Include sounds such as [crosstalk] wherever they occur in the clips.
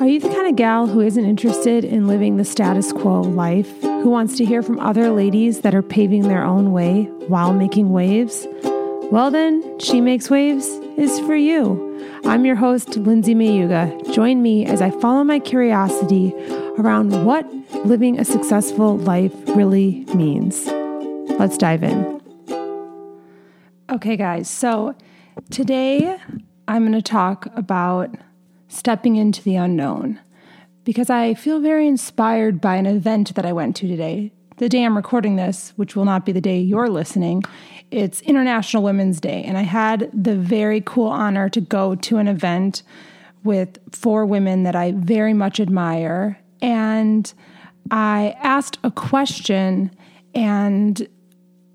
Are you the kind of gal who isn't interested in living the status quo life, who wants to hear from other ladies that are paving their own way while making waves? Well, then, She Makes Waves is for you. I'm your host, Lindsay Mayuga. Join me as I follow my curiosity around what living a successful life really means. Let's dive in. Okay, guys, so today I'm going to talk about stepping into the unknown because I feel very inspired by an event that I went to today. The day I'm recording this, which will not be the day you're listening, it's International Women's Day. And I had the very cool honor to go to an event with four women that I very much admire. And I asked a question and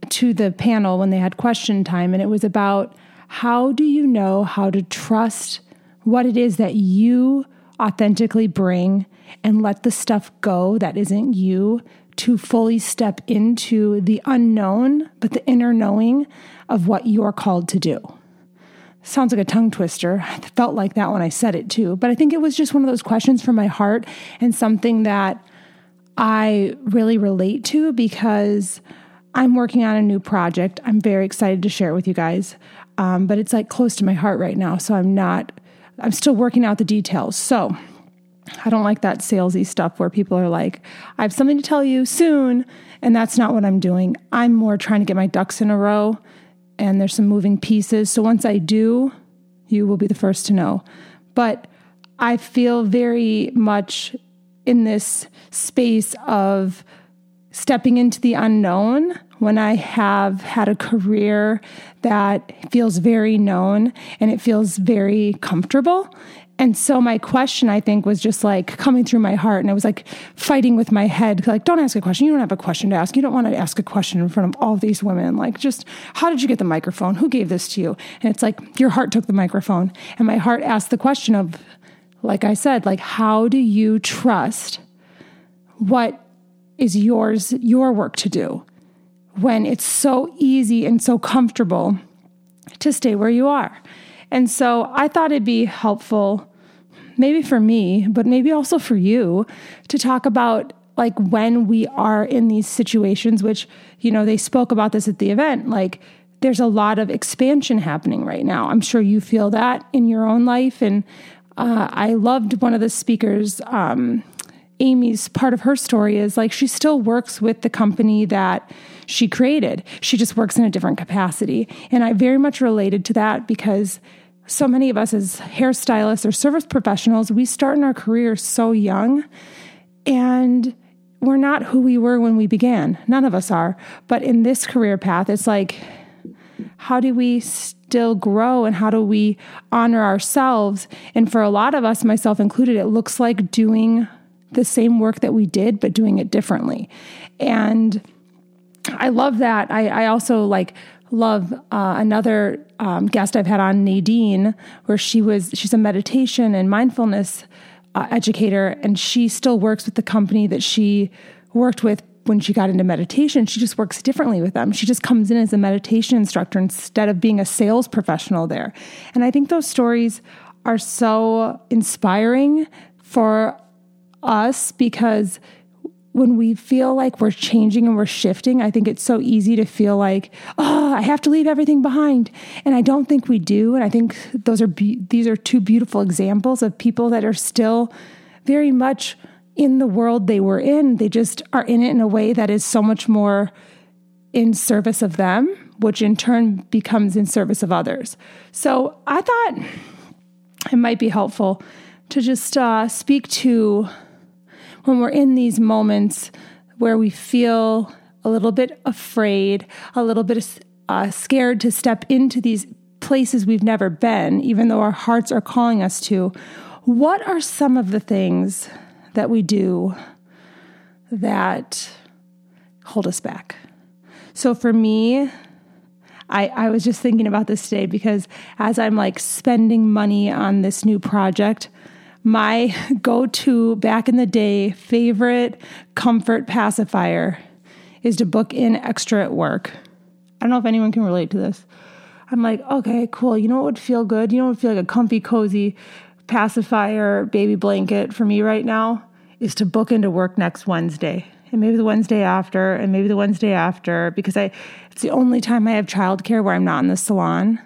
to the panel when they had question time, and it was about how do you know how to trust what it is that you authentically bring and let the stuff go that isn't you to fully step into the unknown, but the inner knowing of what you're called to do. Sounds like a tongue twister. I felt like that when I said it too. But I think it was just one of those questions from my heart and something that I really relate to because I'm working on a new project. I'm very excited to share it with you guys. Um, but it's like close to my heart right now. So I'm not I'm still working out the details. So I don't like that salesy stuff where people are like, I have something to tell you soon. And that's not what I'm doing. I'm more trying to get my ducks in a row and there's some moving pieces. So once I do, you will be the first to know. But I feel very much in this space of stepping into the unknown when I have had a career that feels very known and it feels very comfortable. And so my question, I think, was just like coming through my heart. And I was like fighting with my head, like, don't ask a question. You don't have a question to ask. You don't want to ask a question in front of all these women. Like, just how did you get the microphone? Who gave this to you? And it's like your heart took the microphone. And my heart asked the question of, like I said, like, how do you trust what is yours, your work to do when it's so easy and so comfortable to stay where you are. And so I thought it'd be helpful, maybe for me, but maybe also for you, to talk about like when we are in these situations, which, you know, they spoke about this at the event, like there's a lot of expansion happening right now. I'm sure you feel that in your own life. And uh, I loved one of the speakers. Um, Amy's part of her story is like she still works with the company that she created. She just works in a different capacity. And I very much related to that because so many of us as hairstylists or service professionals, we start in our career so young and we're not who we were when we began. None of us are. But in this career path, it's like, how do we still grow and how do we honor ourselves? And for a lot of us, myself included, it looks like doing the same work that we did, but doing it differently. And I love that. I, I also like love uh, another um, guest I've had on, Nadine, where she was she's a meditation and mindfulness uh, educator, and she still works with the company that she worked with when she got into meditation. She just works differently with them. She just comes in as a meditation instructor instead of being a sales professional there. And I think those stories are so inspiring for us because when we feel like we're changing and we're shifting, I think it's so easy to feel like, oh, I have to leave everything behind. And I don't think we do. And I think those are be- these are two beautiful examples of people that are still very much in the world they were in. They just are in it in a way that is so much more in service of them, which in turn becomes in service of others. So I thought it might be helpful to just uh, speak to when we're in these moments where we feel a little bit afraid, a little bit uh, scared to step into these places we've never been, even though our hearts are calling us to, what are some of the things that we do that hold us back? So for me, I, I was just thinking about this today because as I'm like spending money on this new project, my [laughs] go to back in the day favorite comfort pacifier is to book in extra at work. I don't know if anyone can relate to this. I'm like, okay, cool. You know what would feel good? You know what would feel like a comfy, cozy pacifier baby blanket for me right now is to book into work next Wednesday and maybe the Wednesday after and maybe the Wednesday after because I it's the only time I have childcare where I'm not in the salon.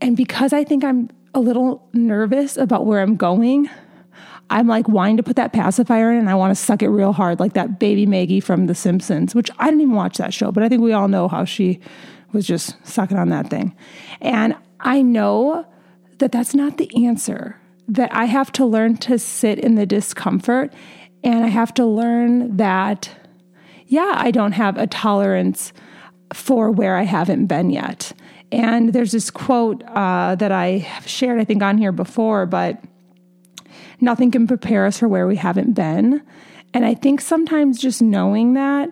And because I think I'm a little nervous about where I'm going, I'm like wanting to put that pacifier in and I want to suck it real hard, like that baby Maggie from The Simpsons, which I didn't even watch that show, but I think we all know how she was just sucking on that thing. And I know that that's not the answer, that I have to learn to sit in the discomfort and I have to learn that, yeah, I don't have a tolerance for where I haven't been yet. And there's this quote uh, that I have shared, I think, on here before, but nothing can prepare us for where we haven't been. And I think sometimes just knowing that,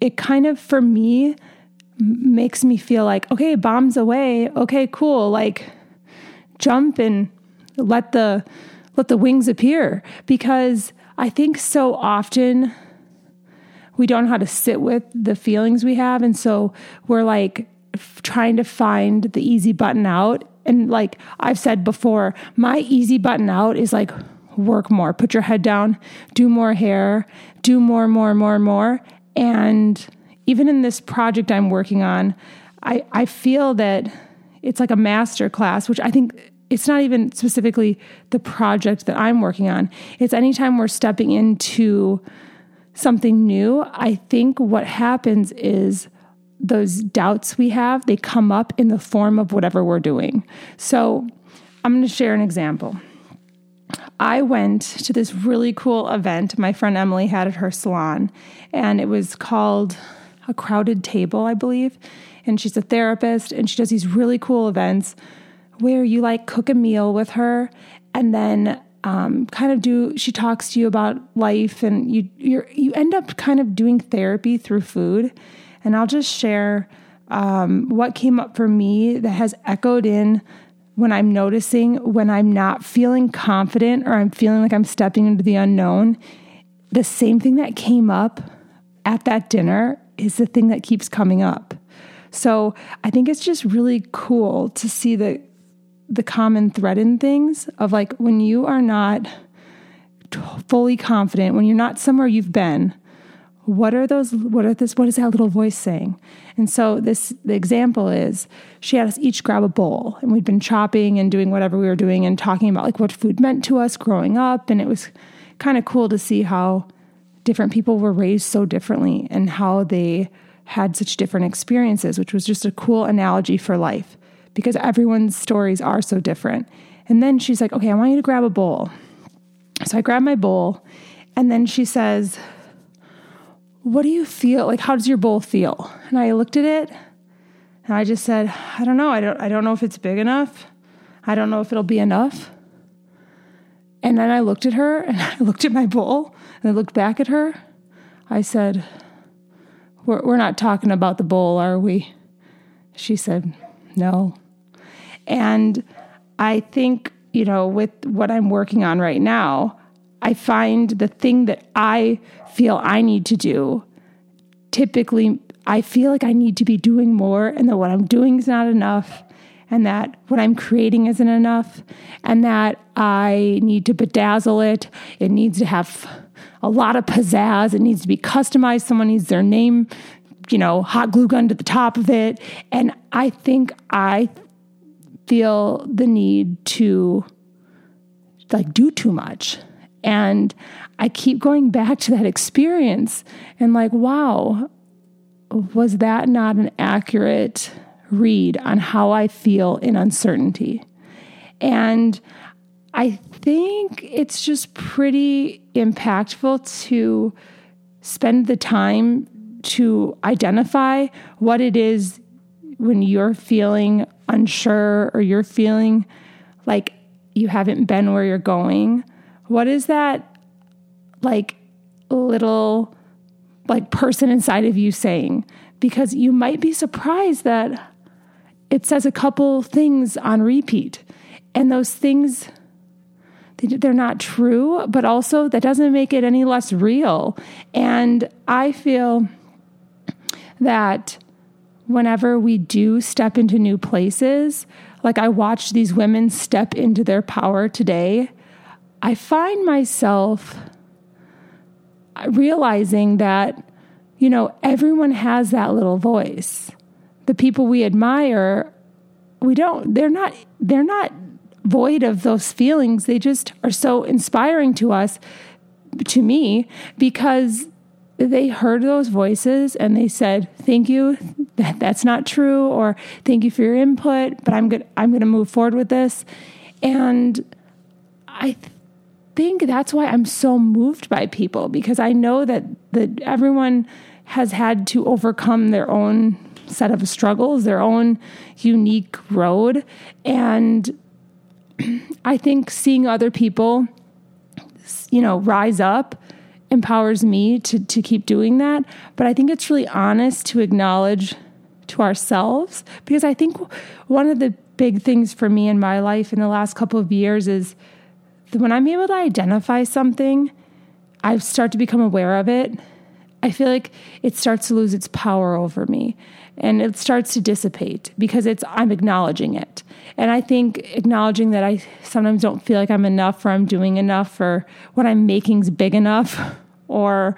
it kind of, for me, makes me feel like, okay, bombs away. Okay, cool. Like jump and let the let the wings appear because I think so often we don't know how to sit with the feelings we have and so we're like trying to find the easy button out and like I've said before, my easy button out is like work more, put your head down, do more hair, do more, more, more, more. And even in this project I'm working on, I, I feel that it's like a master class, which I think it's not even specifically the project that I'm working on. It's anytime we're stepping into something new, I think what happens is those doubts we have, they come up in the form of whatever we're doing. So I'm going to share an example. I went to this really cool event my friend Emily had at her salon, and it was called A Crowded Table, I believe. And she's a therapist, and she does these really cool events where you like cook a meal with her and then um, kind of do she talks to you about life and you you you end up kind of doing therapy through food and i'll just share um, what came up for me that has echoed in when i'm noticing when i'm not feeling confident or i'm feeling like i'm stepping into the unknown. The same thing that came up at that dinner is the thing that keeps coming up. So i think it's just really cool to see the the common thread in things of like when you are not fully confident, when you're not somewhere you've been, what are those what are this what is that little voice saying and so this the example is she had us each grab a bowl and we'd been chopping and doing whatever we were doing and talking about like what food meant to us growing up and it was kind of cool to see how different people were raised so differently and how they had such different experiences which was just a cool analogy for life because everyone's stories are so different. And then she's like, okay, I want you to grab a bowl. So I grab my bowl, and then she says, What do you feel? Like, how does your bowl feel? And I looked at it and I just said, I don't know. I don't, I don't know if it's big enough. I don't know if it'll be enough. And then I looked at her [laughs] and I looked at my bowl and I looked back at her. I said, We're, we're not talking about the bowl, are we? She said, No. And I think, you know, with what I'm working on right now, I find the thing that I feel I need to do, typically, I feel like I need to be doing more and that what I'm doing is not enough and that what I'm creating isn't enough and that I need to bedazzle it. It needs to have a lot of pizzazz. It needs to be customized. Someone needs their name, you know, hot glue gun to the top of it. And I think I feel the need to like do too much. And I keep going back to that experience and like, wow, was that not an accurate read on how I feel in uncertainty? And I think it's just pretty impactful to spend the time to identify what it is when you're feeling unsure or you're feeling like you haven't been where you're going, what is that like little like person inside of you saying? Because you might be surprised that it says a couple things on repeat and those things they're not true, but also that doesn't make it any less real. And I feel that whenever we do step into new places, like I watch these women step into their power today, I find myself realizing that, you know, everyone has that little voice. The people we admire, we don't, they're not, they're not void of those feelings. They just are so inspiring to us, to me, because they heard those voices and they said, "Thank you, that that's not true," or "Thank you for your input, but I'm good. I'm going to move forward with this." And I think that's why I'm so moved by people because I know that that everyone has had to overcome their own set of struggles, their own unique road, and I think seeing other people, you know, rise up empowers me to, to keep doing that. But I think it's really honest to acknowledge to ourselves because I think one of the big things for me in my life in the last couple of years is when I'm able to identify something, I start to become aware of it. I feel like it starts to lose its power over me and it starts to dissipate because it's I'm acknowledging it. And I think acknowledging that I sometimes don't feel like I'm enough or I'm doing enough or what I'm making's big enough [laughs] or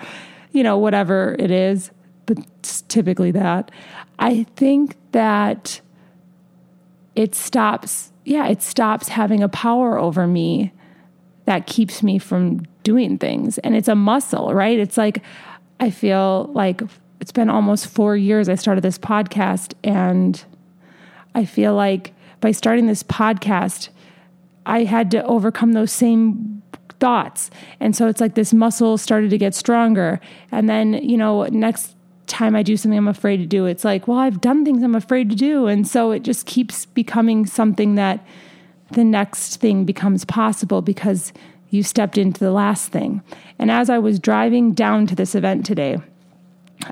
you know whatever it is, but it's typically that. I think that it stops yeah, it stops having a power over me that keeps me from doing things. And it's a muscle, right? It's like I feel like it's been almost four years I started this podcast, and I feel like by starting this podcast, I had to overcome those same thoughts. And so it's like this muscle started to get stronger. And then, you know, next time I do something I'm afraid to do, it's like, well, I've done things I'm afraid to do. And so it just keeps becoming something that the next thing becomes possible because you stepped into the last thing. And as I was driving down to this event today,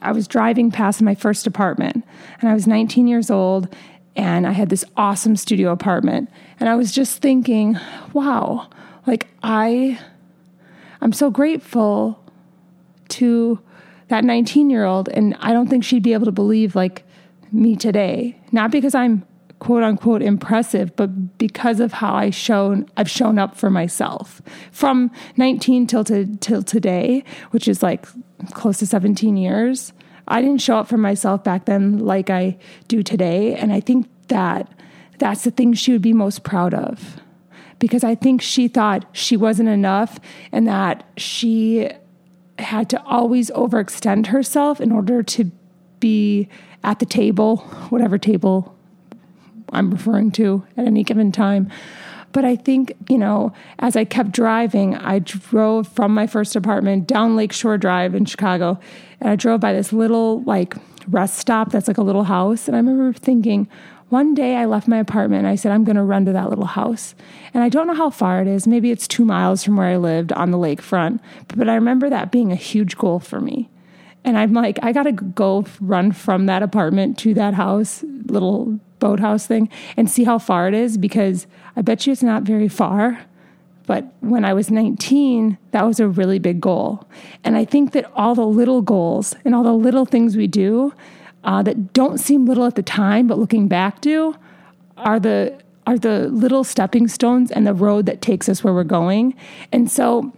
I was driving past my first apartment and I was 19 years old and I had this awesome studio apartment and I was just thinking, wow, like I I'm so grateful to that 19-year-old and I don't think she'd be able to believe like me today. Not because I'm quote unquote impressive, but because of how I shown I've shown up for myself from 19 till to, till today, which is like close to 17 years. I didn't show up for myself back then like I do today. And I think that that's the thing she would be most proud of because I think she thought she wasn't enough and that she had to always overextend herself in order to be at the table, whatever table I'm referring to at any given time. But I think, you know, as I kept driving, I drove from my first apartment down Lakeshore Drive in Chicago, and I drove by this little like rest stop that's like a little house. And I remember thinking, one day I left my apartment and I said, I'm going to run to that little house. And I don't know how far it is. Maybe it's two miles from where I lived on the lakefront. But I remember that being a huge goal for me. And I'm like, I got to go run from that apartment to that house, little boathouse thing, and see how far it is because I bet you it's not very far. But when I was 19, that was a really big goal. And I think that all the little goals and all the little things we do uh, that don't seem little at the time, but looking back do, are the are the little stepping stones and the road that takes us where we're going. And so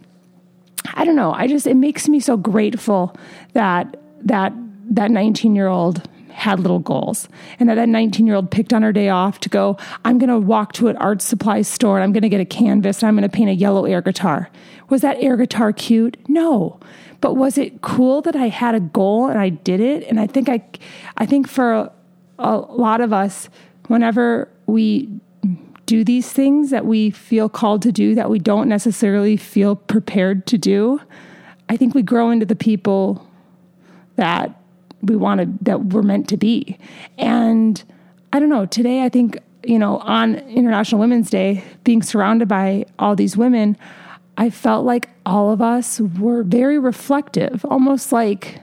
I don't know, I just it makes me so grateful that that that 19 year old had little goals and that that 19 year old picked on her day off to go i'm going to walk to an art supply store. And i'm going to get a canvas and i'm going to paint a yellow air guitar. Was that air guitar cute? No. But was it cool that i had a goal and i did it? And i think i i think for a, a lot of us whenever we do these things that we feel called to do that we don't necessarily feel prepared to do i think we grow into the people that we wanted that we're meant to be. And I don't know, today I think, you know, on International Women's Day, being surrounded by all these women, I felt like all of us were very reflective, almost like,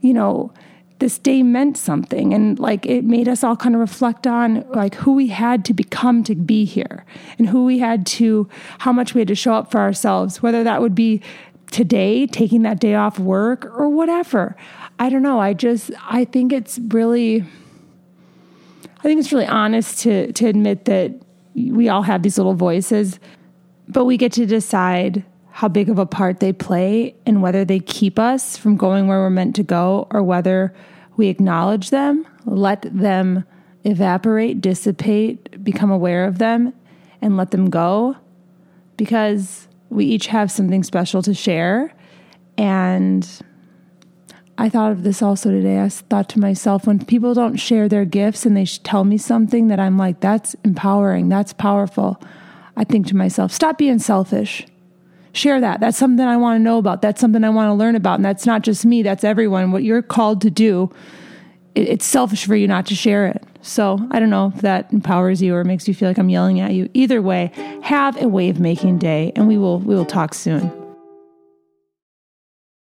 you know, this day meant something and like it made us all kind of reflect on like who we had to become to be here and who we had to how much we had to show up for ourselves whether that would be today taking that day off work or whatever I don't know. I just, I think it's really, I think it's really honest to to admit that we all have these little voices, but we get to decide how big of a part they play and whether they keep us from going where we're meant to go or whether we acknowledge them, let them evaporate, dissipate, become aware of them, and let them go because we each have something special to share. And I thought of this also today. I thought to myself, when people don't share their gifts and they tell me something that I'm like, that's empowering, that's powerful, I think to myself, stop being selfish. Share that. That's something I want to know about. That's something I want to learn about. And that's not just me, that's everyone. What you're called to do, it's selfish for you not to share it. So I don't know if that empowers you or makes you feel like I'm yelling at you. Either way, have a wave making day and we will we will talk soon.